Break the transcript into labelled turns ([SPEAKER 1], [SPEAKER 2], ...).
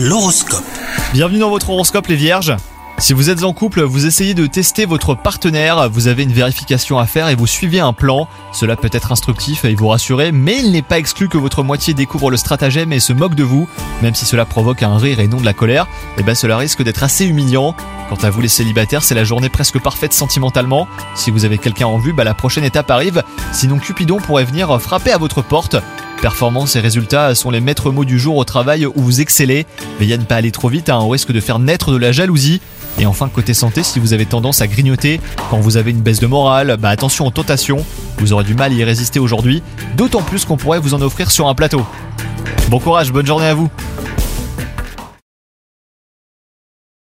[SPEAKER 1] L'horoscope.
[SPEAKER 2] Bienvenue dans votre horoscope les vierges. Si vous êtes en couple, vous essayez de tester votre partenaire, vous avez une vérification à faire et vous suivez un plan. Cela peut être instructif et vous rassurer, mais il n'est pas exclu que votre moitié découvre le stratagème et se moque de vous, même si cela provoque un rire et non de la colère, et ben cela risque d'être assez humiliant. Quant à vous les célibataires, c'est la journée presque parfaite sentimentalement. Si vous avez quelqu'un en vue, bah la prochaine étape arrive, sinon Cupidon pourrait venir frapper à votre porte. Performance et résultats sont les maîtres mots du jour au travail où vous excellez. Veillez à ne pas aller trop vite, hein, au risque de faire naître de la jalousie. Et enfin, côté santé, si vous avez tendance à grignoter quand vous avez une baisse de morale, bah attention aux tentations. Vous aurez du mal à y résister aujourd'hui, d'autant plus qu'on pourrait vous en offrir sur un plateau. Bon courage, bonne journée à vous